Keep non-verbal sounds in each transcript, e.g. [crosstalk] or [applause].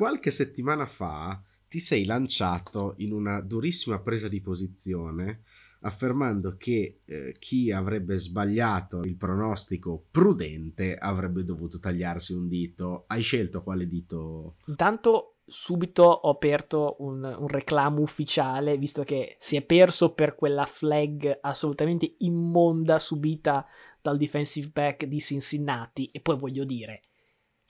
qualche settimana fa ti sei lanciato in una durissima presa di posizione affermando che eh, chi avrebbe sbagliato il pronostico prudente avrebbe dovuto tagliarsi un dito. Hai scelto quale dito? Intanto subito ho aperto un, un, reclamo ufficiale, visto che si è perso per quella flag assolutamente immonda subita dal defensive back di Cincinnati. E poi voglio dire,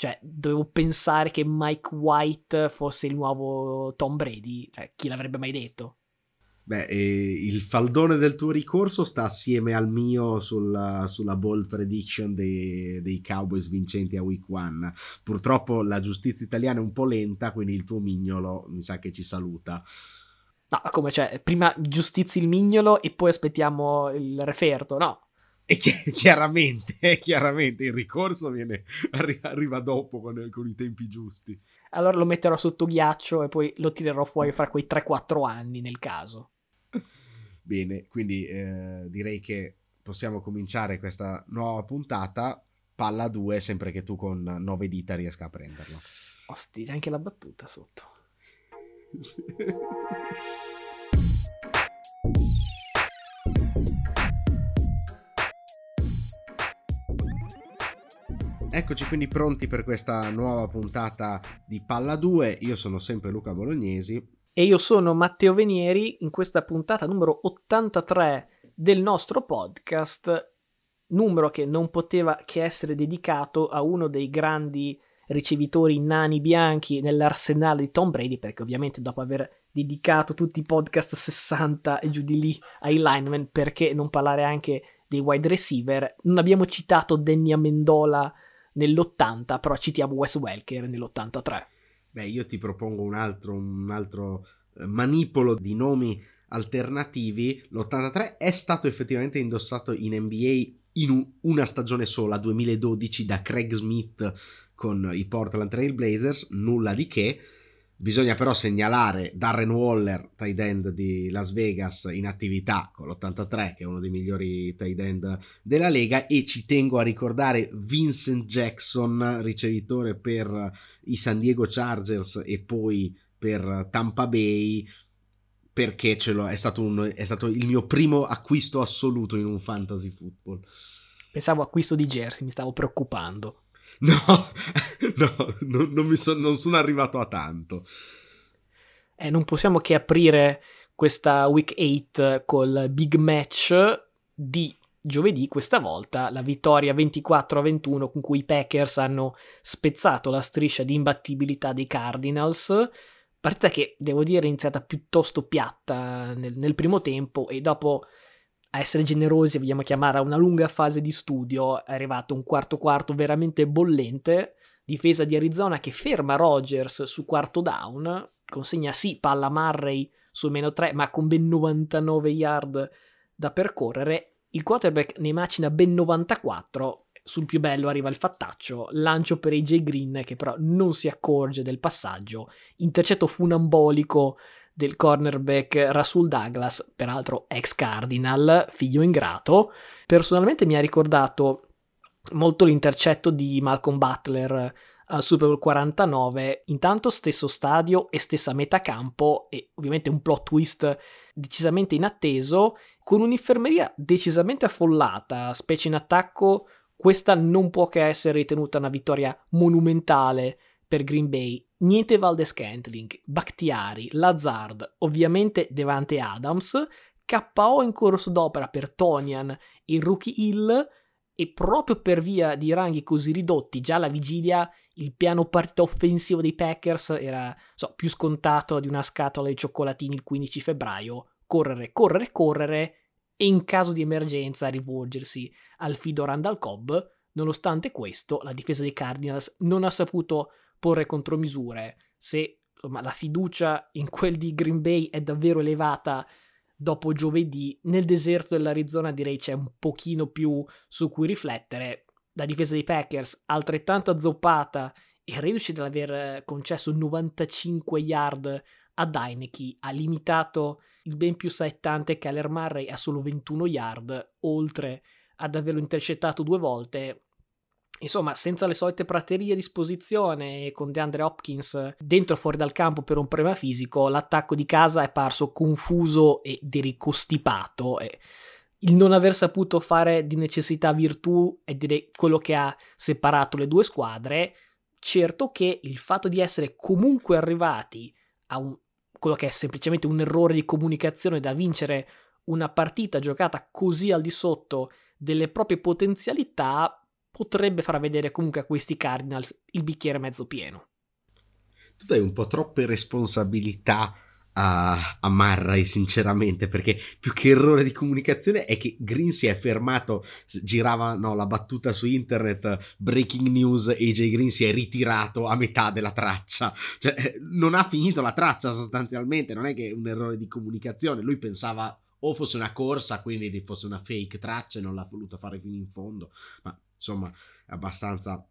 cioè, dovevo pensare che Mike White fosse il nuovo Tom Brady. Cioè, chi l'avrebbe mai detto? Beh, il faldone del tuo ricorso sta assieme al mio sulla, sulla ball prediction dei, dei, Cowboys vincenti a week one. Purtroppo la giustizia italiana è un po' lenta, quindi il tuo mignolo mi sa che ci saluta. No, come cioè, prima giustizi il mignolo e poi aspettiamo il referto, no? E chi- [laughs] chiaramente, chiaramente il ricorso viene, [laughs] arri- arriva dopo con, con i tempi giusti. Allora lo metterò sotto ghiaccio e poi lo tirerò fuori fra quei 3-4 anni nel caso. [laughs] Bene, quindi eh, direi che possiamo cominciare questa nuova puntata. Palla 2, sempre che tu con 9 dita riesca a prenderlo. Osti, c'è anche la battuta sotto. Eccoci quindi pronti per questa nuova puntata di Palla 2. Io sono sempre Luca Bolognesi. E io sono Matteo Venieri. In questa puntata numero 83 del nostro podcast, numero che non poteva che essere dedicato a uno dei grandi ricevitori nani bianchi nell'arsenale di Tom Brady, perché ovviamente dopo aver dedicato tutti i podcast 60 e giù di lì ai linemen, perché non parlare anche dei wide receiver, non abbiamo citato Danny Amendola nell'80, però citiamo Wes Welker nell'83. Beh, io ti propongo un altro, un altro eh, manipolo di nomi alternativi. L'83 è stato effettivamente indossato in NBA in una stagione sola, 2012, da Craig Smith con i Portland Trail Blazers, nulla di che. Bisogna però segnalare Darren Waller, tight end di Las Vegas, in attività con l'83, che è uno dei migliori tight end della Lega, e ci tengo a ricordare Vincent Jackson, ricevitore per i San Diego Chargers e poi per Tampa Bay, perché è, stato un, è stato il mio primo acquisto assoluto in un fantasy football. Pensavo acquisto di jersey, mi stavo preoccupando. [laughs] No, no non, non, so, non, sono arrivato a tanto. Eh, non possiamo che aprire questa week 8 col big match di giovedì, questa volta la vittoria 24 a 21 con cui i Packers hanno spezzato la striscia di imbattibilità dei Cardinals. Partita che devo dire è iniziata piuttosto piatta nel, nel primo tempo e dopo a essere generosi, vogliamo chiamare una lunga fase di studio, è arrivato un quarto quarto veramente bollente, difesa di Arizona che ferma Rogers su quarto down, consegna sì palla Murray su meno 3, ma con ben 99 yard da percorrere, il quarterback ne macina ben 94, sul più bello arriva il fattaccio, lancio per AJ Green che però non si accorge del passaggio, intercetto funambolico del cornerback Rasul Douglas, peraltro ex Cardinal, figlio ingrato. Personalmente mi ha ricordato molto l'intercetto di Malcolm Butler al Super Bowl 49, intanto stesso stadio e stessa metà campo e ovviamente un plot twist decisamente inatteso, con un'infermeria decisamente affollata, specie in attacco, questa non può che essere ritenuta una vittoria monumentale per Green Bay niente Valdes Scantling, Bakhtiari, Lazard, ovviamente Devante Adams, KO in corso d'opera per Tonian e Rookie Hill e proprio per via di ranghi così ridotti già alla vigilia il piano partita offensivo dei Packers era so, più scontato di una scatola di cioccolatini il 15 febbraio, correre, correre, correre e in caso di emergenza rivolgersi al fido Randall Cobb. Nonostante questo, la difesa dei Cardinals non ha saputo porre contromisure, se insomma, la fiducia in quel di Green Bay è davvero elevata dopo giovedì, nel deserto dell'Arizona direi c'è un pochino più su cui riflettere. La difesa dei Packers altrettanto azzoppata e reduce dall'aver concesso 95 yard a Deineke, ha limitato il ben più saettante Kyler Murray a solo 21 yard, oltre ad averlo intercettato due volte Insomma, senza le solite praterie a disposizione e con DeAndre Hopkins dentro e fuori dal campo per un problema fisico, l'attacco di casa è parso confuso e dericostipato. E il non aver saputo fare di necessità virtù è direi quello che ha separato le due squadre. Certo che il fatto di essere comunque arrivati a un, quello che è semplicemente un errore di comunicazione da vincere una partita giocata così al di sotto delle proprie potenzialità potrebbe far vedere comunque a questi Cardinals il bicchiere mezzo pieno. Tu dai un po' troppe responsabilità a, a Marray, sinceramente, perché più che errore di comunicazione è che Green si è fermato, girava no, la battuta su internet, breaking news, AJ Green si è ritirato a metà della traccia, cioè non ha finito la traccia sostanzialmente, non è che è un errore di comunicazione, lui pensava o fosse una corsa, quindi fosse una fake traccia e non l'ha voluto fare fino in fondo, ma insomma è abbastanza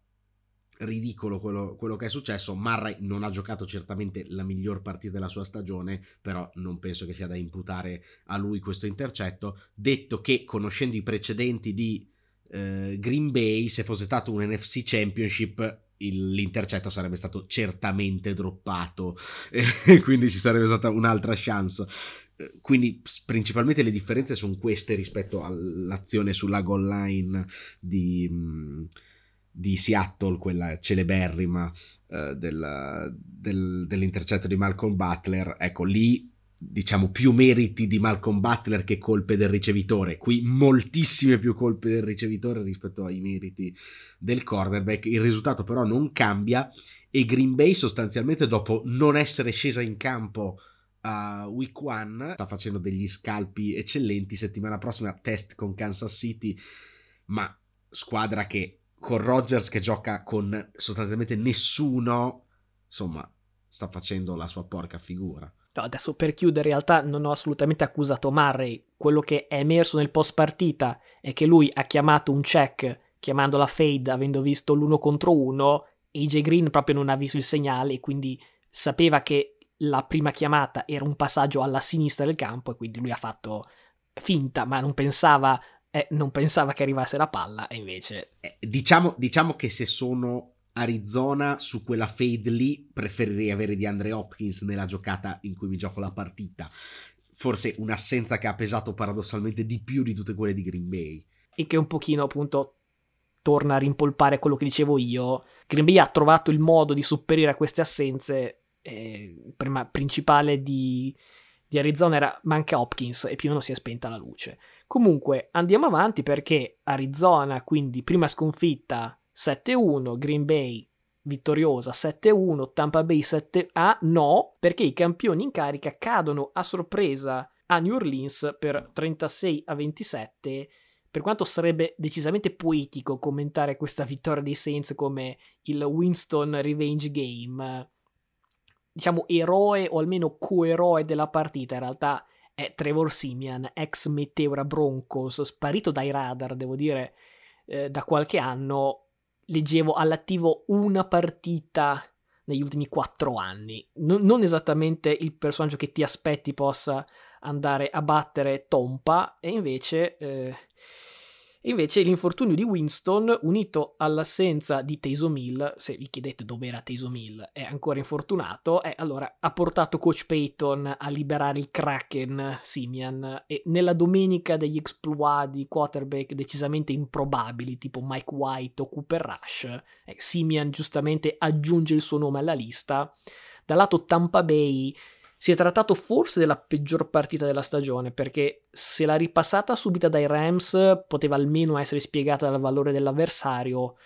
ridicolo quello, quello, che è successo. Murray non ha giocato certamente la miglior partita della sua stagione, però non penso che sia da imputare a lui questo intercetto. Detto che, conoscendo i precedenti di eh, Green Bay, se fosse stato un NFC Championship, l'intercetto sarebbe stato certamente droppato, [laughs] e quindi ci sarebbe stata un'altra chance quindi principalmente le differenze sono queste rispetto all'azione sulla goal line di, mm, di Seattle, quella celeberrima uh, del, del, dell'intercetto di Malcolm Butler. Ecco, lì diciamo più meriti di Malcolm Butler che colpe del ricevitore. Qui moltissime più colpe del ricevitore rispetto ai meriti del cornerback. Il risultato però non cambia e Green Bay sostanzialmente dopo non essere scesa in campo a Week 1 sta facendo degli scalpi eccellenti settimana prossima test con Kansas City ma squadra che con Rodgers che gioca con sostanzialmente nessuno insomma sta facendo la sua porca figura No, adesso per chiudere, in realtà non ho assolutamente accusato Murray. Quello che è emerso nel post partita è che lui ha chiamato un check chiamando la fade avendo visto l'uno contro uno. AJ Green proprio non ha visto il segnale e quindi sapeva che la prima chiamata era un passaggio alla sinistra del campo e quindi lui ha fatto finta, ma non pensava, eh, non pensava che arrivasse la palla e invece... Eh, diciamo, diciamo che se sono Arizona su quella fade lì preferirei avere di Andre Hopkins nella giocata in cui mi gioco la partita. Forse un'assenza che ha pesato paradossalmente di più di tutte quelle di Green Bay. E che un pochino appunto torna a rimpolpare quello che dicevo io. Green Bay ha trovato il modo di sopperire a queste assenze eh, prima, principale di, di Arizona era manca Hopkins e più o meno si è spenta la luce. Comunque andiamo avanti perché Arizona, quindi prima sconfitta 7-1, Green Bay vittoriosa 7-1, Tampa Bay 7 a no, perché i campioni in carica cadono a sorpresa a New Orleans per 36 a 27. Per quanto sarebbe decisamente poetico commentare questa vittoria dei Saints come il Winston Revenge Game, diciamo, eroe o almeno coeroe della partita in realtà è Trevor Simian, ex Meteora Broncos, sparito dai radar, devo dire, eh, da qualche anno. Leggevo all'attivo una partita negli ultimi quattro anni. Non, non esattamente il personaggio che ti aspetti possa andare a battere Tompa, e invece eh, invece l'infortunio di Winston, unito all'assenza di Taysom Hill, se vi chiedete dove era Taysom Hill, è ancora infortunato, e allora ha portato Coach Payton a liberare il Kraken Simian e nella domenica degli exploit di quarterback decisamente improbabili, tipo Mike White o Cooper Rush, eh, Simian giustamente aggiunge il suo nome alla lista. Dal lato Tampa Bay si è trattato forse della peggior partita della stagione, perché se la ripassata subita dai Rams poteva almeno essere spiegata dal valore dell'avversario,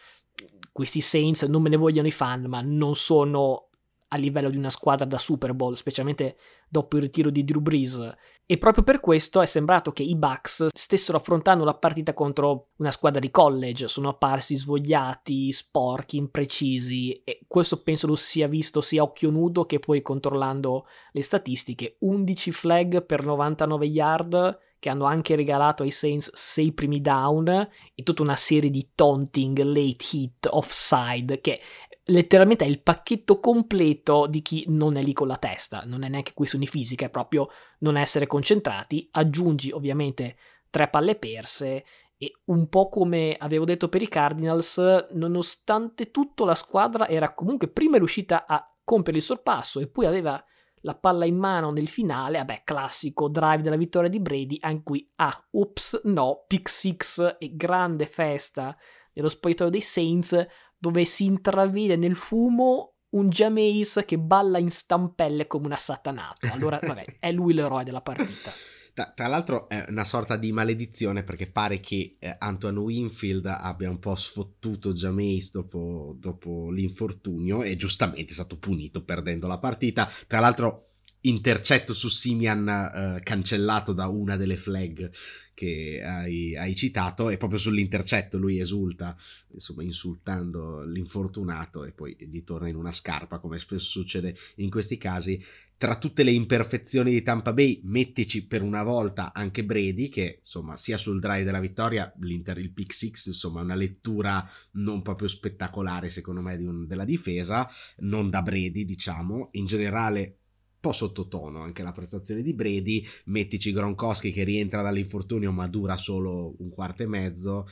questi Saints non me ne vogliono i fan, ma non sono a livello di una squadra da Super Bowl, specialmente dopo il ritiro di Drew Brees. E proprio per questo è sembrato che i Bucks stessero affrontando la partita contro una squadra di college, sono apparsi svogliati, sporchi, imprecisi e questo penso lo sia visto sia a occhio nudo che poi controllando le statistiche. 11 flag per 99 yard che hanno anche regalato ai Saints 6 primi down e tutta una serie di taunting, late hit, offside che letteralmente è il pacchetto completo di chi non è lì con la testa, non è neanche questione fisica, è proprio non essere concentrati, aggiungi ovviamente tre palle perse e un po' come avevo detto per i Cardinals, nonostante tutto la squadra era comunque prima riuscita a compiere il sorpasso e poi aveva la palla in mano nel finale, vabbè, classico drive della vittoria di Brady, anche qui, ah, ups, no, pick six e grande festa nello spogliatoio dei Saints, dove si intravede nel fumo un Jameis che balla in stampelle come un assatanato. Allora, vabbè, [laughs] è lui l'eroe della partita. Tra, tra, l'altro è una sorta di maledizione perché pare che eh, Antoine Winfield abbia un po' sfottuto Jameis dopo, dopo l'infortunio e giustamente è stato punito perdendo la partita. Tra l'altro intercetto su Simian eh, cancellato da una delle flag che hai, hai, citato e proprio sull'intercetto lui esulta insomma insultando l'infortunato e poi gli torna in una scarpa come spesso succede in questi casi. Tra tutte le imperfezioni di Tampa Bay, mettici per una volta anche Brady, che insomma sia sul drive della vittoria, l'Inter, il pick six, insomma una lettura non proprio spettacolare secondo me di un, della difesa, non da Brady diciamo, in generale po' sottotono anche la prestazione di Brady, mettici Gronkowski che rientra dall'infortunio ma dura solo un quarto e mezzo,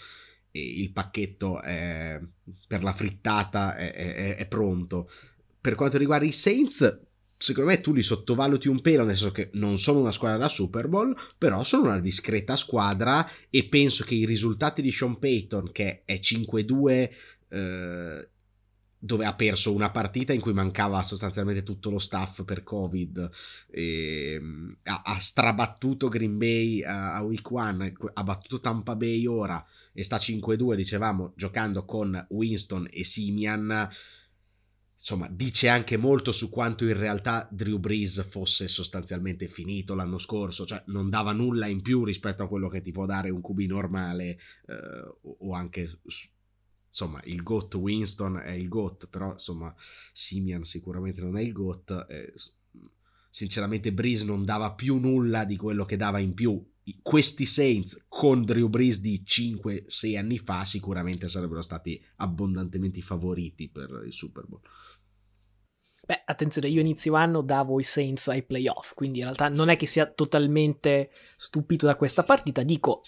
e il pacchetto è, per la frittata è, è, è pronto. Per quanto riguarda i Saints, secondo me tu li sottovaluti un pelo, nel senso che non sono una squadra da Super Bowl, però sono una discreta squadra e penso che i risultati di Sean Payton, che è 5-2, eh, dove ha perso una partita in cui mancava sostanzialmente tutto lo staff per Covid, e, ehm, ha, ha, strabattuto Green Bay a, a Week 1, ha battuto Tampa Bay ora e sta 5-2, dicevamo, giocando con Winston e Simian insomma, dice anche molto su quanto in realtà Drew Brees fosse sostanzialmente finito l'anno scorso, cioè non dava nulla in più rispetto a quello che ti può dare un QB normale eh, o anche insomma il GOAT Winston è il GOAT, però insomma Simian sicuramente non è il GOAT. Eh, sinceramente Brees non dava più nulla di quello che dava in più. Questi Saints con Drew Brees di 5-6 anni fa sicuramente sarebbero stati abbondantemente favoriti per il Super Bowl. Beh, attenzione, io inizio anno davo i Saints ai playoff, quindi in realtà non è che sia totalmente stupito da questa partita. Dico,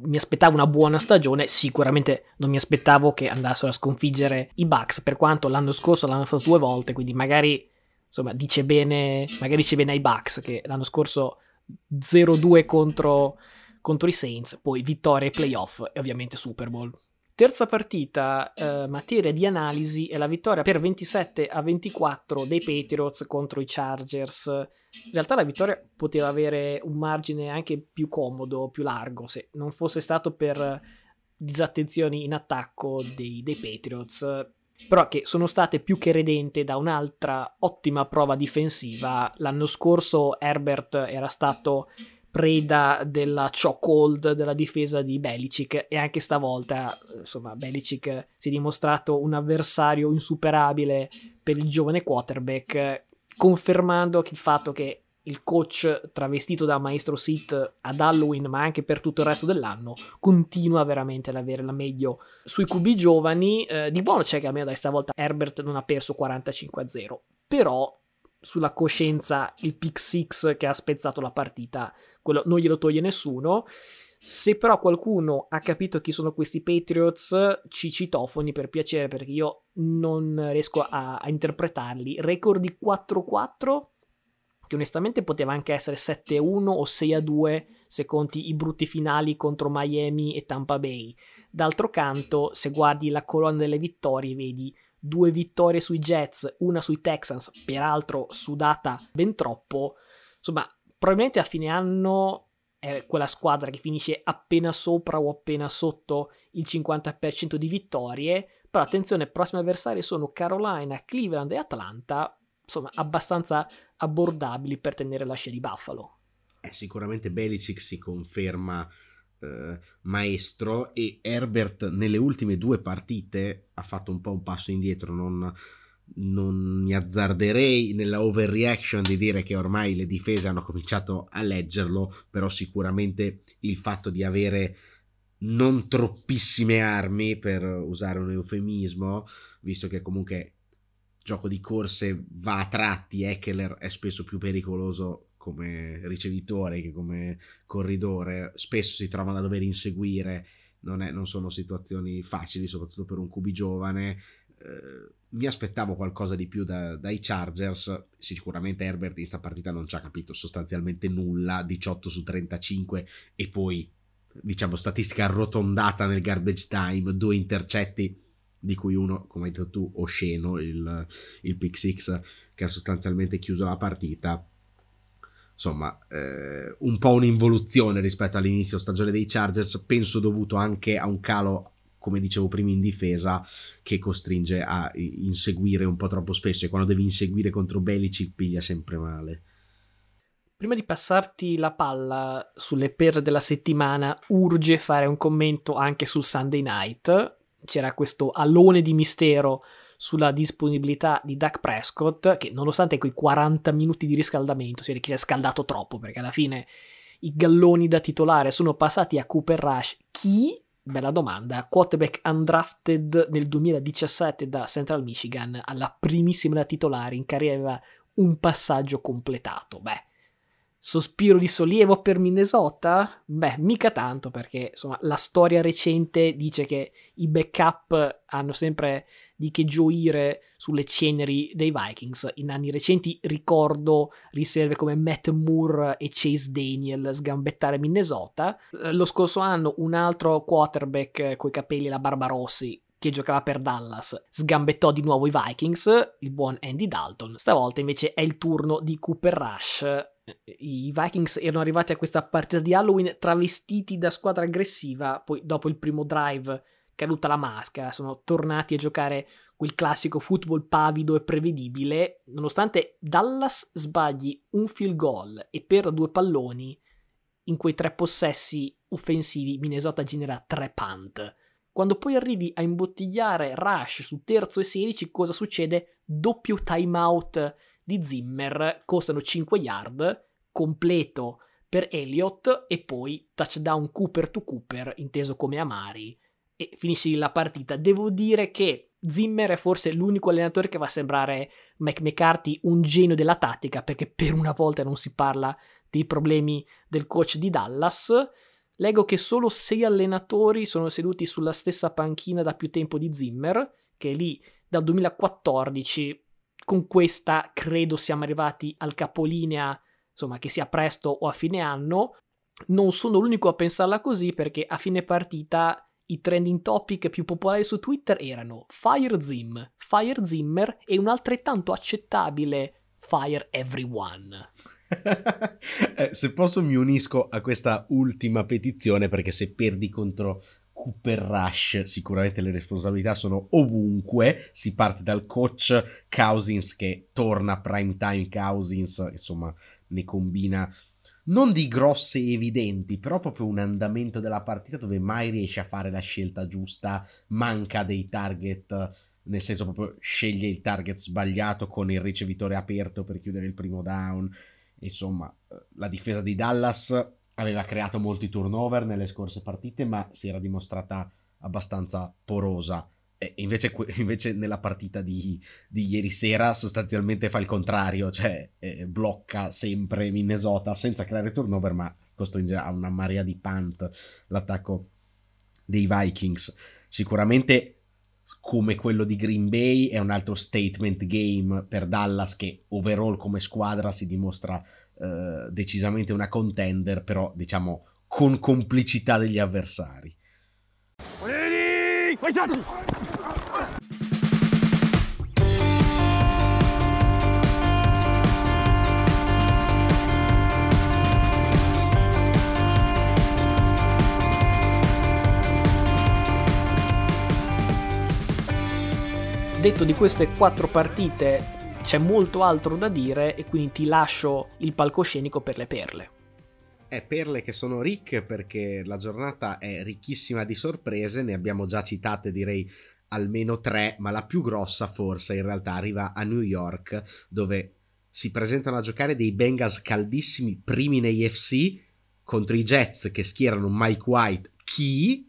mi aspettavo una buona stagione, sicuramente non mi aspettavo che andassero a sconfiggere i Bucks, per quanto l'anno scorso l'hanno fatto due volte, quindi magari, insomma, dice bene, magari dice bene ai Bucks che l'anno scorso 0-2 contro, contro i Saints, poi vittoria ai playoff e ovviamente Super Bowl. Terza partita, eh, materia di analisi, è la vittoria per 27 a 24 dei Patriots contro i Chargers. In realtà la vittoria poteva avere un margine anche più comodo, più largo, se non fosse stato per disattenzioni in attacco dei, dei Patriots però che sono state più che redente da un'altra ottima prova difensiva. L'anno scorso Herbert era stato preda della chokehold della difesa di Belicic e anche stavolta insomma Belicic si è dimostrato un avversario insuperabile per il giovane quarterback confermando il fatto che il coach travestito da maestro Sith ad Halloween ma anche per tutto il resto dell'anno continua veramente ad avere la meglio sui QB giovani. Eh, di buono c'è che almeno da stavolta Herbert non ha perso 45 a 0 però sulla coscienza il pick 6 che ha spezzato la partita quello non glielo toglie nessuno. Se però qualcuno ha capito chi sono questi Patriots, ci citofoni per piacere perché io non riesco a, a interpretarli. Record di 4-4 che onestamente poteva anche essere 7-1 o 6-2 se conti i brutti finali contro Miami e Tampa Bay. D'altro canto, se guardi la colonna delle vittorie, vedi due vittorie sui Jets, una sui Texans, peraltro sudata ben troppo. Insomma, probabilmente a fine anno è quella squadra che finisce appena sopra o appena sotto il 50% di vittorie. Però attenzione, i prossimi avversari sono Carolina, Cleveland e Atlanta, insomma abbastanza abbordabili per tenere la scia di Buffalo. Eh, sicuramente Belicic si conferma eh, maestro e Herbert nelle ultime due partite ha fatto un po' un passo indietro, non, non mi azzarderei nella overreaction di dire che ormai le difese hanno cominciato a leggerlo, però sicuramente il fatto di avere non troppissime armi, per usare un eufemismo, visto che comunque gioco di corse va a tratti, Eckler è spesso più pericoloso come ricevitore che come corridore, spesso si trovano a dover inseguire, non, è, non sono situazioni facili, soprattutto per un QB giovane. Eh, mi aspettavo qualcosa di più da, dai Chargers. Sicuramente Herbert in questa partita non ci ha capito sostanzialmente nulla. 18 su 35 e poi, diciamo, statistica arrotondata nel garbage time, due intercetti, di cui uno, come hai detto tu, osceno, il, il pick six che ha sostanzialmente chiuso la partita. Insomma, eh, un po' un'involuzione rispetto all'inizio stagione dei Chargers, penso dovuto anche a un calo come dicevo prima, in difesa che costringe a inseguire un po' troppo spesso e quando devi inseguire contro Belici piglia sempre male. Prima di passarti la palla sulle per della settimana, urge fare un commento anche sul Sunday night. C'era questo alone di mistero sulla disponibilità di Dak Prescott, che nonostante quei 40 minuti di riscaldamento, si vede che si è scaldato troppo, perché alla fine i galloni da titolare sono passati a Cooper Rush. Chi Bella domanda. Quarterback undrafted nel 2017 da Central Michigan alla primissima da titolare in carriera un passaggio completato. Beh, sospiro di sollievo per Minnesota? Beh, mica tanto perché insomma la storia recente dice che i backup hanno sempre di che gioire sulle ceneri dei Vikings. In anni recenti ricordo riserve come Matt Moore e Chase Daniel sgambettare Minnesota. Lo scorso anno un altro quarterback coi capelli e la barba rossi che giocava per Dallas, sgambettò di nuovo i Vikings, il buon Andy Dalton. Stavolta invece è il turno di Cooper Rush. I Vikings erano arrivati a questa partita di Halloween travestiti da squadra aggressiva, poi dopo il primo drive caduta la maschera, sono tornati a giocare quel classico football pavido e prevedibile, nonostante Dallas sbagli un field goal e per due palloni, in quei tre possessi offensivi Minnesota genera tre punt. Quando poi arrivi a imbottigliare Rush su terzo e 16, cosa succede? Doppio timeout di Zimmer, costano 5 yard, completo per Elliott e poi touchdown Cooper to Cooper, inteso come Amari e finisci la partita. Devo dire che Zimmer è forse l'unico allenatore che va a sembrare Mike McCarthy un genio della tattica, perché per una volta non si parla dei problemi del coach di Dallas. Leggo che solo sei allenatori sono seduti sulla stessa panchina da più tempo di Zimmer, che è lì dal 2014. Con questa credo siamo arrivati al capolinea, insomma, che sia presto o a fine anno. Non sono l'unico a pensarla così perché a fine partita i trending topic più popolari su Twitter erano Fire Zim, Fire Zimmer e un altrettanto accettabile Fire Everyone. [laughs] eh, se posso mi unisco a questa ultima petizione perché se perdi contro Cooper Rush sicuramente le responsabilità sono ovunque, si parte dal coach Cousins che torna prime time Cousins, insomma ne combina non di grosse evidenti, però proprio un andamento della partita dove mai riesce a fare la scelta giusta, manca dei target, nel senso proprio sceglie il target sbagliato con il ricevitore aperto per chiudere il primo down. Insomma, la difesa di Dallas aveva creato molti turnover nelle scorse partite, ma si era dimostrata abbastanza porosa invece, [laughs] invece, nella partita di, di, ieri sera sostanzialmente fa il contrario, cioè eh, blocca sempre Minnesota senza creare turnover, ma costringe a una marea di punt l'attacco dei Vikings. Sicuramente come quello di Green Bay è un altro statement game per Dallas che overall come squadra si dimostra eh, decisamente una contender, però diciamo con complicità degli avversari. Detto di queste quattro partite, c'è molto altro da dire e quindi ti lascio il palcoscenico per le perle. È perle che sono ricche perché la giornata è ricchissima di sorprese, ne abbiamo già citate direi almeno tre, ma la più grossa forse in realtà arriva a New York dove si presentano a giocare dei Bengals caldissimi primi nei FC contro i Jets che schierano Mike White, chi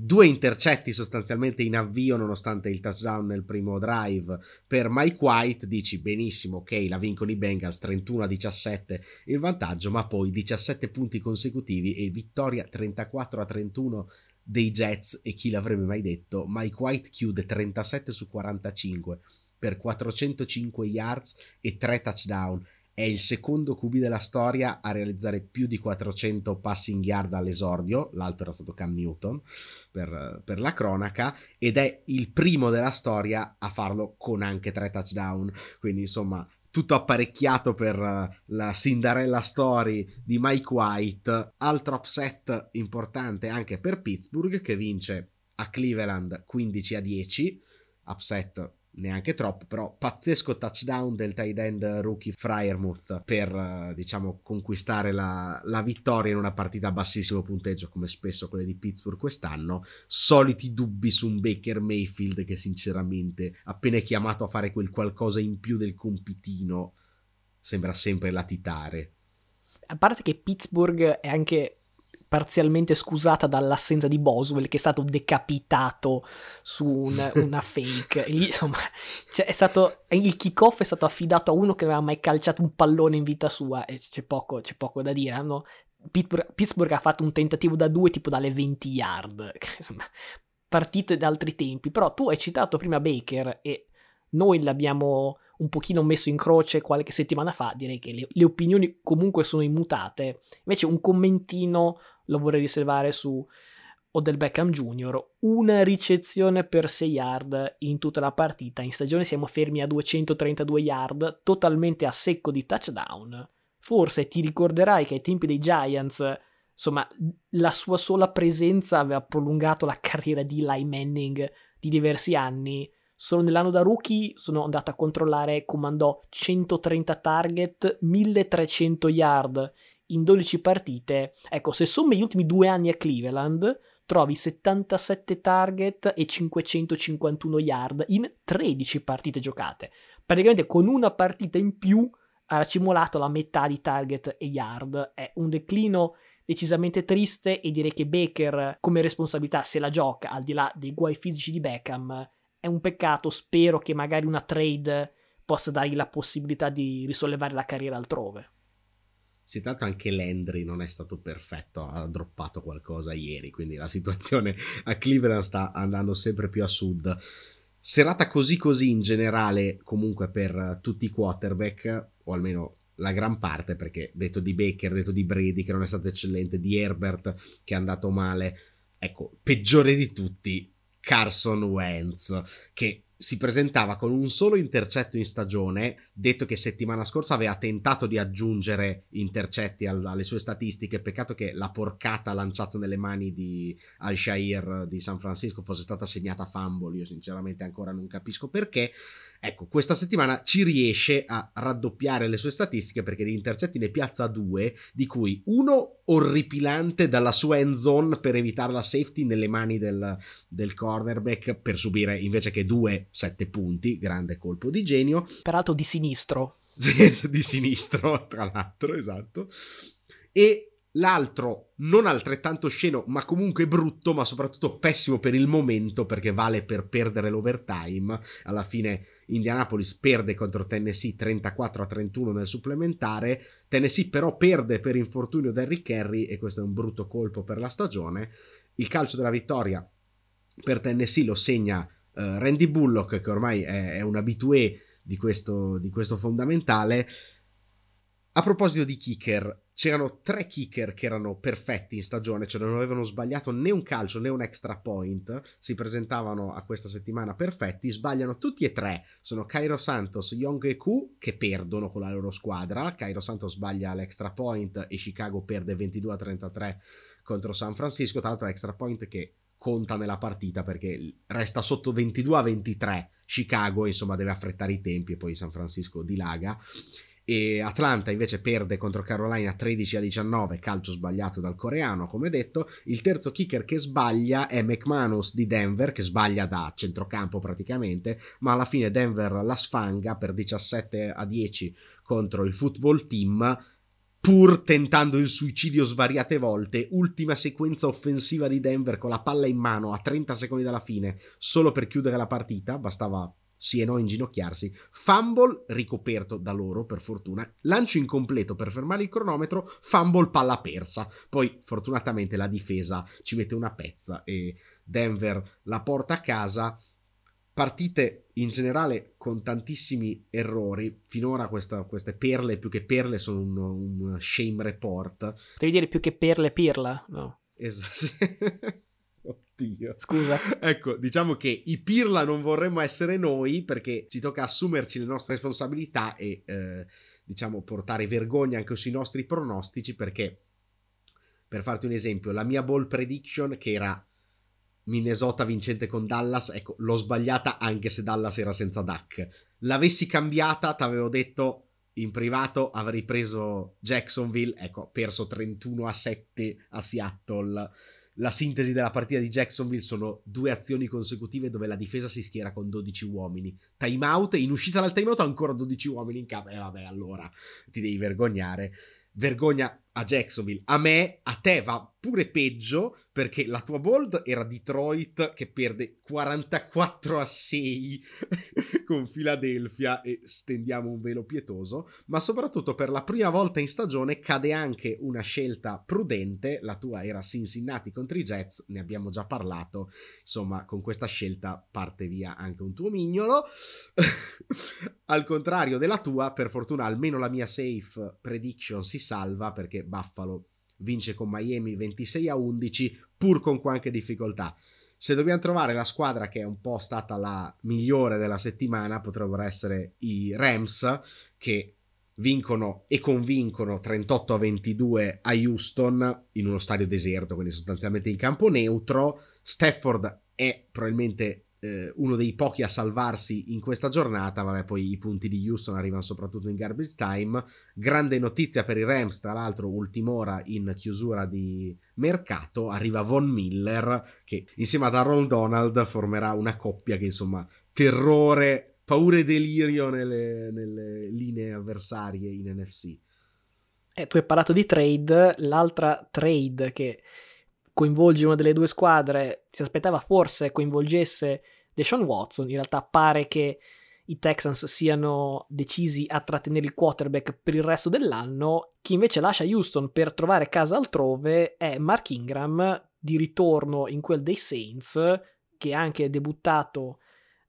due intercetti sostanzialmente in avvio nonostante il touchdown nel primo drive. Per Mike White, dici benissimo, ok, la vincono i Bengals 31 a 17 il vantaggio, ma poi 17 punti consecutivi e vittoria 34 a 31 dei Jets. E chi l'avrebbe mai detto, Mike White chiude 37 su 45 per 405 yards e 3 touchdown è il secondo QB della storia a realizzare più di 400 passing yard all'esordio, l'altro era stato Cam Newton per, per, la cronaca, ed è il primo della storia a farlo con anche tre touchdown, quindi insomma tutto apparecchiato per la Cinderella Story di Mike White, altro upset importante anche per Pittsburgh che vince a Cleveland 15 a 10, upset neanche troppo, però pazzesco touchdown del tight end rookie Fryermuth per eh, diciamo conquistare la, la, vittoria in una partita a bassissimo punteggio come spesso quelle di Pittsburgh quest'anno. Soliti dubbi su un Baker Mayfield che sinceramente appena chiamato a fare quel qualcosa in più del compitino sembra sempre latitare. A parte che Pittsburgh è anche parzialmente scusata dall'assenza di Boswell che è stato decapitato su un, [laughs] una fake. Lì, insomma, cioè è stato, il kickoff è stato affidato a uno che non aveva mai calciato un pallone in vita sua e c'è poco, c'è poco da dire. No? Pittsburgh, Pittsburgh, ha fatto un tentativo da due tipo dalle 20 yard, [laughs] insomma, partite da altri tempi. Però tu hai citato prima Baker e noi l'abbiamo un pochino messo in croce qualche settimana fa, direi che le, le opinioni comunque sono immutate. Invece un commentino lo vorrei riservare su Odell Beckham Jr. Una ricezione per 6 yard in tutta la partita. In stagione siamo fermi a 232 yard, totalmente a secco di touchdown. Forse ti ricorderai che ai tempi dei Giants, insomma, la sua sola presenza aveva prolungato la carriera di Eli Manning di diversi anni. Solo nell'anno da rookie sono andato a controllare, comandò 130 target, 1300 yard in 12 partite. Ecco, se sommi gli ultimi due anni a Cleveland, trovi 77 target e 551 yard in 13 partite giocate. Praticamente con una partita in più ha racimolato la metà di target e yard. È un declino decisamente triste e direi che Baker come responsabilità se la gioca al di là dei guai fisici di Beckham. È un peccato, spero che magari una trade possa dargli la possibilità di risollevare la carriera altrove. Sì, tanto anche Landry non è stato perfetto, ha droppato qualcosa ieri, quindi la situazione a Cleveland sta andando sempre più a sud. Serata così così in generale comunque per tutti i quarterback, o almeno la gran parte, perché detto di Baker, detto di Brady che non è stato eccellente, di Herbert che è andato male, ecco, peggiore di tutti, Carson Wentz, che si presentava con un solo intercetto in stagione, detto che settimana scorsa aveva tentato di aggiungere intercetti alle sue statistiche, peccato che la porcata lanciata nelle mani di Al-Shair di San Francisco fosse stata segnata fumble, io sinceramente ancora non capisco perché. Ecco, questa settimana ci riesce a raddoppiare le sue statistiche perché di intercetti ne piazza due, di cui uno orripilante dalla sua end zone per evitare la safety nelle mani del, del cornerback per subire invece che due sette punti, grande colpo di genio. Peraltro di sinistro. [laughs] di sinistro, tra l'altro, esatto. E L'altro, non altrettanto sceno, ma comunque brutto, ma soprattutto pessimo per il momento, perché vale per perdere l'overtime. Alla fine Indianapolis perde contro Tennessee 34 a 31 nel supplementare. Tennessee però perde per infortunio Derrick Henry e questo è un brutto colpo per la stagione. Il calcio della vittoria per Tennessee lo segna uh, Randy Bullock, che ormai è, è un abitué di questo, di questo fondamentale. A proposito di kicker, c'erano tre kicker che erano perfetti in stagione, cioè non avevano sbagliato né un calcio né un extra point, si presentavano a questa settimana perfetti, sbagliano tutti e tre, sono Cairo Santos, Young e Ku che perdono con la loro squadra, Cairo Santos sbaglia l'extra point e Chicago perde 22 a 33 contro San Francisco, tra l'altro extra point che conta nella partita perché resta sotto 22 a 23 Chicago, insomma deve affrettare i tempi e poi San Francisco dilaga e Atlanta invece perde contro Carolina 13 a 19, calcio sbagliato dal coreano, come detto. Il terzo kicker che sbaglia è McManus di Denver, che sbaglia da centrocampo praticamente, ma alla fine Denver la sfanga per 17 a 10 contro il football team pur tentando il suicidio svariate volte, ultima sequenza offensiva di Denver con la palla in mano a 30 secondi dalla fine, solo per chiudere la partita, bastava sì e no inginocchiarsi, fumble ricoperto da loro per fortuna, lancio incompleto per fermare il cronometro, fumble palla persa, poi fortunatamente la difesa ci mette una pezza e Denver la porta a casa partite in generale con tantissimi errori. Finora questa, queste perle, più che perle, sono un, un shame report. Devi dire più che perle, pirla? No. Esatto. [laughs] Oddio. Scusa. Ecco, diciamo che i pirla non vorremmo essere noi perché ci tocca assumerci le nostre responsabilità e, eh, diciamo, portare vergogna anche sui nostri pronostici perché, per farti un esempio, la mia ball prediction che era Minnesota vincente con Dallas, ecco, l'ho sbagliata anche se Dallas era senza Duck. L'avessi cambiata, ti avevo detto in privato avrei preso Jacksonville, ecco, perso 31 a 7 a Seattle. La sintesi della partita di Jacksonville sono due azioni consecutive dove la difesa si schiera con 12 uomini. Time out, in uscita dal time out ancora 12 uomini in campo. E eh, vabbè, allora ti devi vergognare. Vergogna a Jacksonville. A me, a te va pure peggio perché la tua bold era Detroit che perde 44 a 6 [laughs] con Philadelphia e stendiamo un velo pietoso, ma soprattutto per la prima volta in stagione cade anche una scelta prudente, la tua era Cincinnati contro i Jets, ne abbiamo già parlato, insomma con questa scelta parte via anche un tuo mignolo. [laughs] Al contrario della tua, per fortuna almeno la mia safe prediction si salva perché Buffalo vince con Miami 26 a 11 pur con qualche difficoltà. Se dobbiamo trovare la squadra che è un po' stata la migliore della settimana, potrebbero essere i Rams che vincono e convincono 38 a 22 a Houston in uno stadio deserto, quindi sostanzialmente in campo neutro. Stafford è probabilmente eh, uno dei pochi a salvarsi in questa giornata. Vabbè, poi i punti di Houston arrivano soprattutto in garbage time. Grande notizia per i Rams, tra l'altro, ultima ora in chiusura di mercato. Arriva Von Miller, che insieme ad Aaron Donald formerà una coppia che insomma terrore, paura e delirio nelle, nelle linee avversarie in NFC. Eh, tu hai parlato di trade, l'altra trade che coinvolge una delle due squadre, si aspettava forse coinvolgesse Deshaun Watson, in realtà pare che i Texans siano decisi a trattenere il quarterback per il resto dell'anno, chi invece lascia Houston per trovare casa altrove è Mark Ingram, di ritorno in quel dei Saints, che ha anche debuttato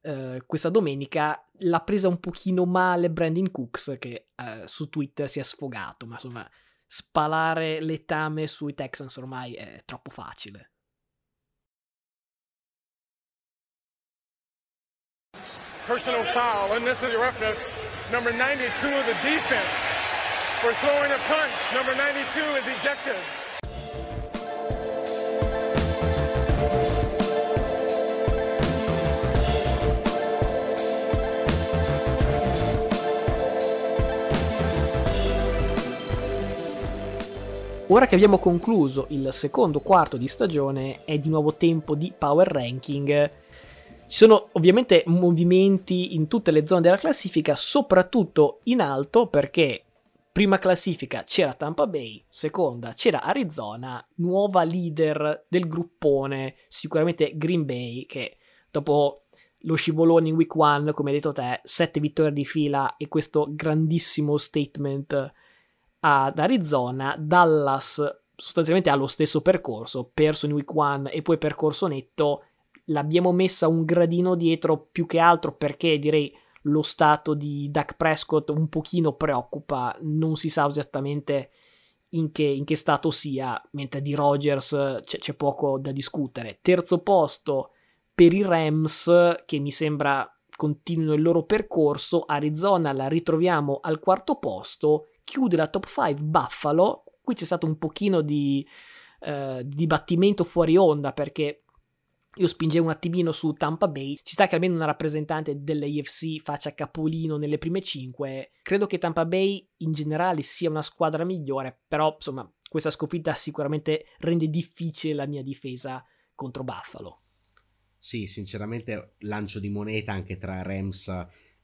eh, questa domenica, l'ha presa un pochino male Brandon Cooks, che eh, su Twitter si è sfogato, ma insomma spalare letame sui Texans ormai è troppo facile. Personal foul, unnecessary roughness, number 92 of the defense for throwing a punch. Number 92 is ejected. Ora che abbiamo concluso il secondo quarto di stagione, è di nuovo tempo di power ranking. Ci sono ovviamente movimenti in tutte le zone della classifica, soprattutto in alto perché prima classifica c'era Tampa Bay, seconda c'era Arizona, nuova leader del gruppone, sicuramente Green Bay che dopo lo scivolone in week one, come hai detto te, sette vittorie di fila e questo grandissimo statement ad Arizona, Dallas sostanzialmente ha lo stesso percorso, perso in week 1 e poi percorso netto, l'abbiamo messa un gradino dietro più che altro perché direi lo stato di Dak Prescott un pochino preoccupa, non si sa esattamente in che, in che stato sia, mentre di Rogers c'è, c'è poco da discutere. Terzo posto per i Rams, che mi sembra continuino il loro percorso, Arizona la ritroviamo al quarto posto, chiude la top 5 Buffalo. Qui c'è stato un pochino di, eh, di dibattimento fuori onda perché io spingevo un attimino su Tampa Bay. Ci sta che almeno una rappresentante dell'AFC faccia capolino nelle prime 5. Credo che Tampa Bay in generale sia una squadra migliore, però insomma questa sconfitta sicuramente rende difficile la mia difesa contro Buffalo. Sì, sinceramente lancio di moneta anche tra Rams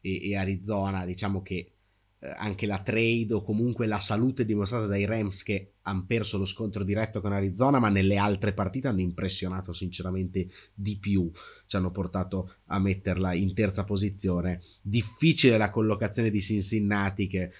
e, e Arizona. Diciamo che anche la trade o comunque la salute dimostrata dai Rams che hanno perso lo scontro diretto con Arizona, ma nelle altre partite hanno impressionato sinceramente di più. Ci hanno portato a metterla in terza posizione. Difficile la collocazione di Cincinnati che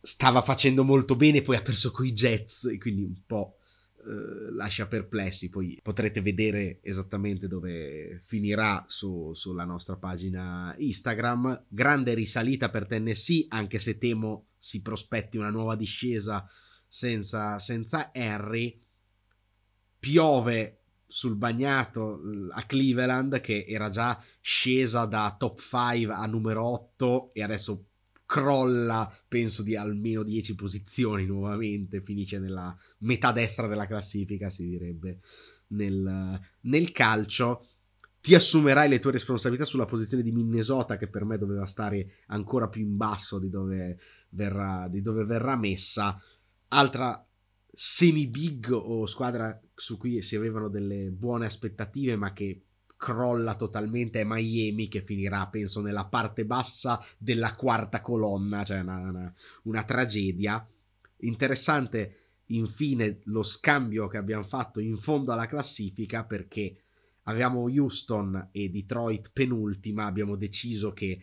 stava facendo molto bene, poi ha perso coi Jets quindi un po' eh, lascia perplessi. Poi potrete vedere esattamente dove finirà su, sulla nostra pagina Instagram. Grande risalita per Tennessee, anche se temo si prospetti una nuova discesa senza, senza Henry. Piove sul bagnato a Cleveland che era già scesa da top 5 a numero 8 e adesso crolla, penso di almeno 10 posizioni nuovamente, finisce nella metà destra della classifica, si direbbe, nel, nel calcio. Ti assumerai le tue responsabilità sulla posizione di Minnesota, che per me doveva stare ancora più in basso di dove verrà, di dove verrà messa. Altra semi-big o squadra su cui si avevano delle buone aspettative, ma che crolla totalmente è Miami che finirà penso nella parte bassa della quarta colonna, cioè una, una, una tragedia. Interessante infine lo scambio che abbiamo fatto in fondo alla classifica perché avevamo Houston e Detroit penultima, abbiamo deciso che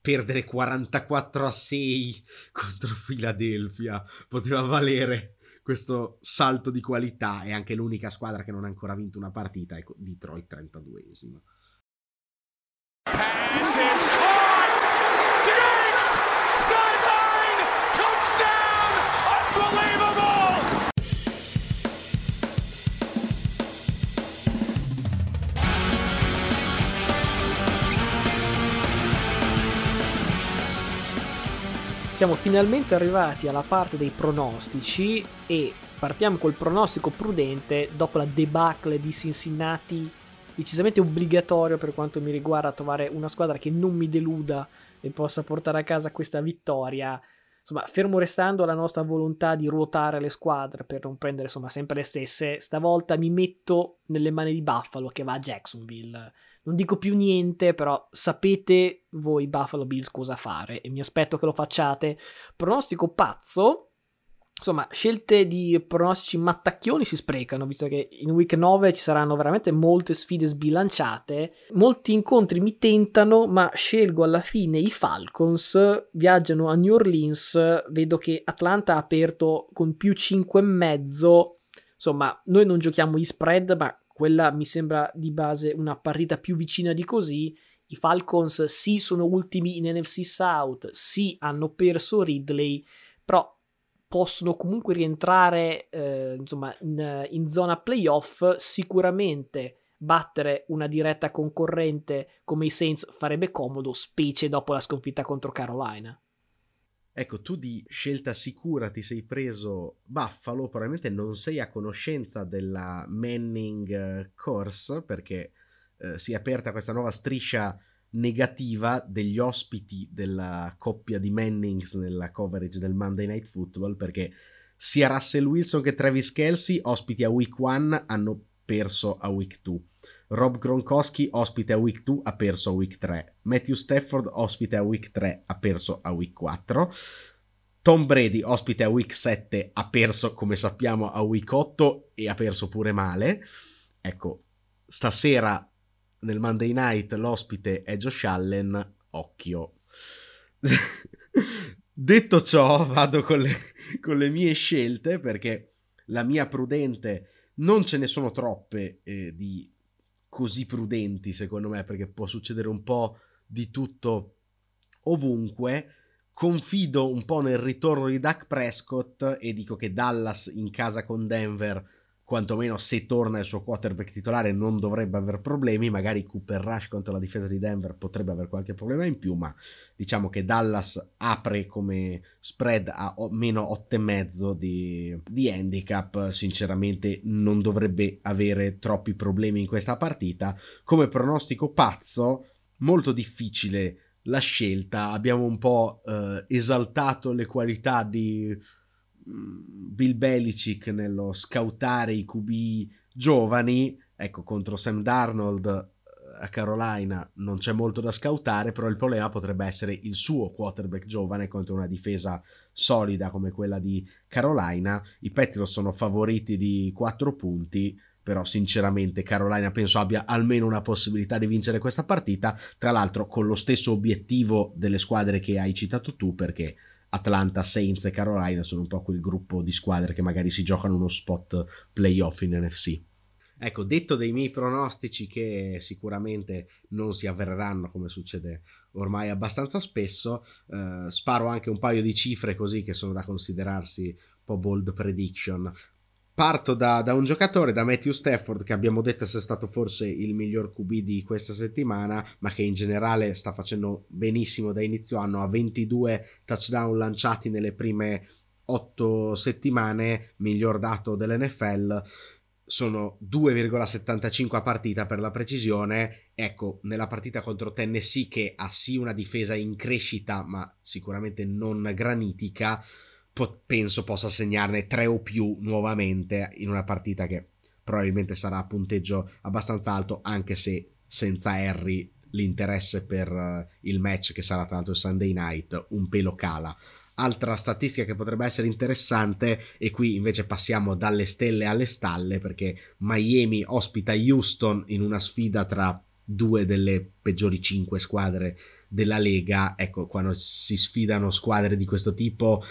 perdere 44 a 6 contro Philadelphia poteva valere questo salto di qualità è anche l'unica squadra che non ha ancora vinto una partita, ecco, Detroit 32esima. Passes Siamo finalmente arrivati alla parte dei pronostici e partiamo col pronostico prudente dopo la debacle di Cincinnati decisamente obbligatorio per quanto mi riguarda trovare una squadra che non mi deluda e possa portare a casa questa vittoria insomma, fermo restando la nostra volontà di ruotare le squadre per non prendere insomma sempre le stesse, stavolta mi metto nelle mani di Buffalo che va a Jacksonville. Non dico più niente, però sapete voi Buffalo Bills cosa fare e mi aspetto che lo facciate. Pronostico pazzo, Insomma, scelte di pronostici mattacchioni si sprecano, visto che in week 9 ci saranno veramente molte sfide sbilanciate. Molti incontri mi tentano, ma scelgo alla fine i Falcons. Viaggiano a New Orleans. Vedo che Atlanta ha aperto con più 5,5. Insomma, noi non giochiamo gli spread, ma quella mi sembra di base una partita più vicina di così. I Falcons sì sono ultimi in NFC South, sì hanno perso Ridley, però possono comunque rientrare eh, insomma, in, in zona playoff, sicuramente battere una diretta concorrente come i Saints farebbe comodo, specie dopo la sconfitta contro Carolina. Ecco, tu di scelta sicura ti sei preso Buffalo, probabilmente non sei a conoscenza della Manning eh, Course perché eh, si è aperta questa nuova striscia negativa degli ospiti della coppia di Mannings nella coverage del Monday Night Football perché sia Russell Wilson che Travis Kelsey ospiti a week 1 hanno perso a week 2 Rob Gronkowski ospite a week 2 ha perso a week 3 Matthew Stafford ospite a week 3 ha perso a week 4 Tom Brady ospite a week 7 ha perso come sappiamo a week 8 e ha perso pure male. Ecco stasera nel Monday Night l'ospite è Josh Allen, occhio. [laughs] Detto ciò, vado con le, con le, mie scelte perché la mia prudente non ce ne sono troppe eh, di così prudenti secondo me perché può succedere un po' di tutto ovunque. Confido un po' nel ritorno di Dak Prescott e dico che Dallas in casa con Denver quantomeno se torna il suo quarterback titolare non dovrebbe aver problemi, magari Cooper Rush contro la difesa di Denver potrebbe avere qualche problema in più, ma diciamo che Dallas apre come spread a meno 8,5 di, di handicap, sinceramente non dovrebbe avere troppi problemi in questa partita. Come pronostico pazzo, molto difficile la scelta, abbiamo un po' eh, esaltato le qualità di Bill Belichick nello scoutare i QB giovani, ecco, contro Sam Darnold a Carolina non c'è molto da scoutare, però il problema potrebbe essere il suo quarterback giovane contro una difesa solida come quella di Carolina. I Patriots sono favoriti di 4 punti, però sinceramente Carolina penso abbia almeno una possibilità di vincere questa partita, tra l'altro con lo stesso obiettivo delle squadre che hai citato tu, perché Atlanta, Saints e Carolina sono un po' quel gruppo di squadre che magari si giocano uno spot playoff in NFC. Ecco, detto dei miei pronostici che sicuramente non si avverranno come succede ormai abbastanza spesso, eh, sparo anche un paio di cifre così che sono da considerarsi un po' bold prediction. Parto da, da, un giocatore, da Matthew Stafford, che abbiamo detto essere stato forse il miglior QB di questa settimana, ma che in generale sta facendo benissimo da inizio anno. Ha 22 touchdown lanciati nelle prime 8 settimane, miglior dato dell'NFL sono 2,75 a partita per la precisione. Ecco, nella partita contro Tennessee, che ha sì una difesa in crescita, ma sicuramente non granitica, po- penso possa segnarne 3 o più nuovamente in una partita che probabilmente sarà a punteggio abbastanza alto, anche se senza Harry l'interesse per uh, il match che sarà tra l'altro il Sunday night un pelo cala. Altra statistica che potrebbe essere interessante, e qui invece passiamo dalle stelle alle stalle, perché Miami ospita Houston in una sfida tra due delle peggiori cinque squadre della Lega. Ecco, quando si sfidano squadre di questo tipo,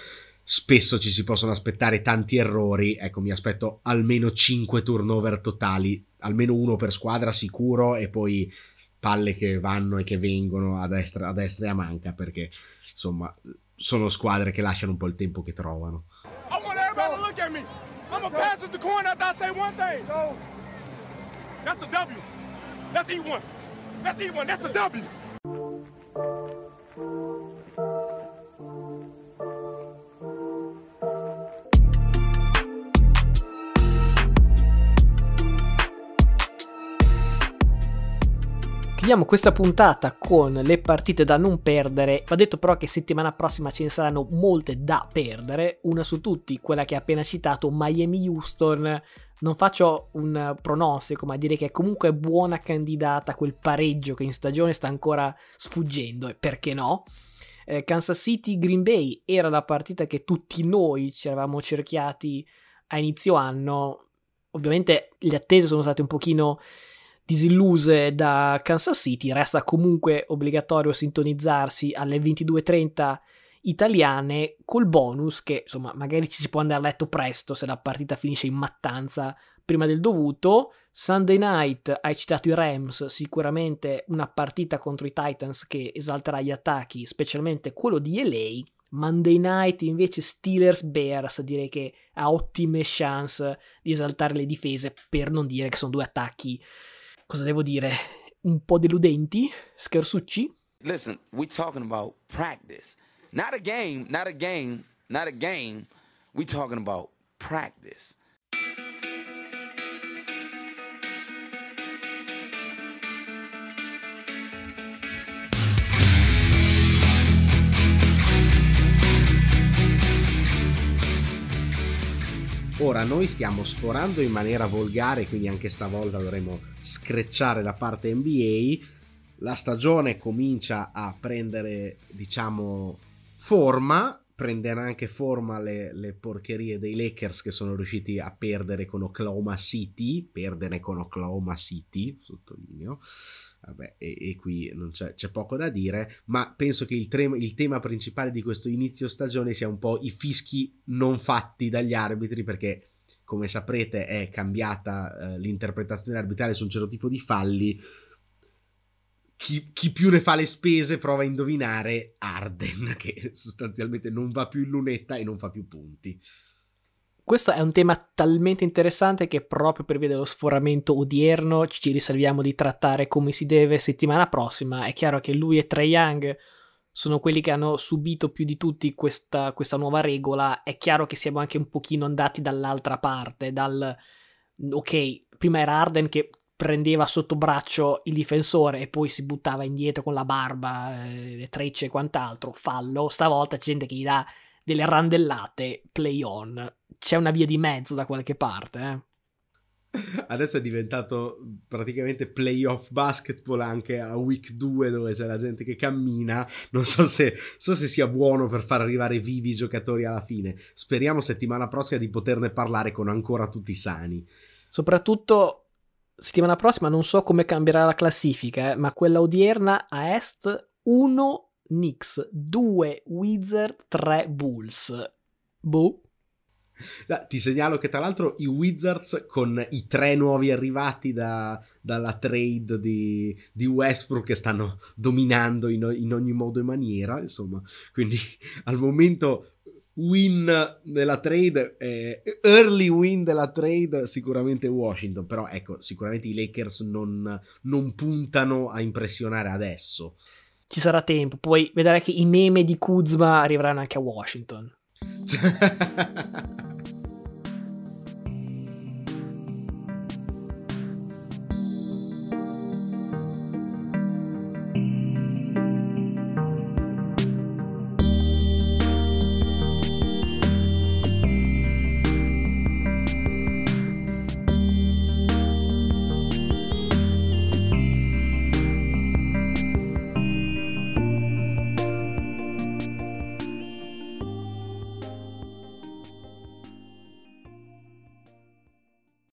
spesso ci si possono aspettare tanti errori. Ecco, mi aspetto almeno 5 turnover totali, almeno uno per squadra sicuro, e poi palle che vanno e che vengono a destra, a destra e a manca, perché insomma sono squadre che lasciano un po' il tempo che trovano. I want everybody to look at me. I'm a pass it to corner after I say one thing. That's a W. One. Let's eat one. That's a W. Chiudiamo questa puntata con le partite da non perdere. Va detto però che settimana prossima ce ne saranno molte da perdere. Una su tutti, quella che ha appena citato, Miami-Houston. Non faccio un pronostico, ma direi che è comunque buona candidata a quel pareggio che in stagione sta ancora sfuggendo. E perché no? Eh, Kansas City Green Bay era la partita che tutti noi ci eravamo cerchiati a inizio anno. Ovviamente le attese sono state un pochino disilluse da Kansas City, resta comunque obbligatorio sintonizzarsi alle 22.30 italiane col bonus che insomma magari ci si può andare a letto presto se la partita finisce in mattanza prima del dovuto. Sunday night hai citato i Rams, sicuramente una partita contro i Titans che esalterà gli attacchi, specialmente quello di LA. Monday night invece Steelers Bears direi che ha ottime chance di esaltare le difese per non dire che sono due attacchi cosa devo dire, un po' deludenti, scherzucci. Listen, we talking about practice. Not a game, not a game, not a game. We talking about practice. Ora noi stiamo sforando in maniera volgare, quindi anche stavolta dovremo screcciare la parte NBA. La stagione comincia a prendere, diciamo, forma. Prenderà anche forma le, le, porcherie dei Lakers che sono riusciti a perdere con Oklahoma City. Perdere con Oklahoma City, sottolineo. Vabbè, e, e qui c'è, c'è, poco da dire, ma penso che il, tre, il, tema principale di questo inizio stagione sia un po' i fischi non fatti dagli arbitri, perché come saprete è cambiata eh, l'interpretazione arbitrale su un certo tipo di falli. Chi, chi, più ne fa le spese prova a indovinare Arden, [laughs] che sostanzialmente non va più in lunetta e non fa più punti questo è un tema talmente interessante che proprio per via dello sforamento odierno ci riserviamo di trattare come si deve settimana prossima. È chiaro che lui e Trey Young sono quelli che hanno subito più di tutti questa, questa nuova regola. È chiaro che siamo anche un pochino andati dall'altra parte, dal ok, prima era Arden che prendeva sotto braccio il difensore e poi si buttava indietro con la barba, eh, le trecce e quant'altro, fallo. Stavolta c'è gente che gli dà delle randellate, play on c'è una via di mezzo da qualche parte. Eh. Adesso è diventato praticamente playoff basketball anche a week 2 dove c'è la gente che cammina. Non so se, so se sia buono per far arrivare vivi i giocatori alla fine. Speriamo settimana prossima di poterne parlare con ancora tutti sani. Soprattutto settimana prossima non so come cambierà la classifica, eh, ma quella odierna a est 1 Knicks, 2 Wizard, 3 Bulls. Boh. Ti segnalo che tra l'altro i Wizards con i tre nuovi arrivati da, dalla trade di, di, Westbrook che stanno dominando in, in, ogni modo e maniera, insomma, quindi [laughs] al momento win della trade, eh, early win della trade sicuramente Washington, però ecco, sicuramente i Lakers non, non puntano a impressionare adesso. Ci sarà tempo, poi vedrai che i meme di Kuzma arriveranno anche a Washington. [laughs]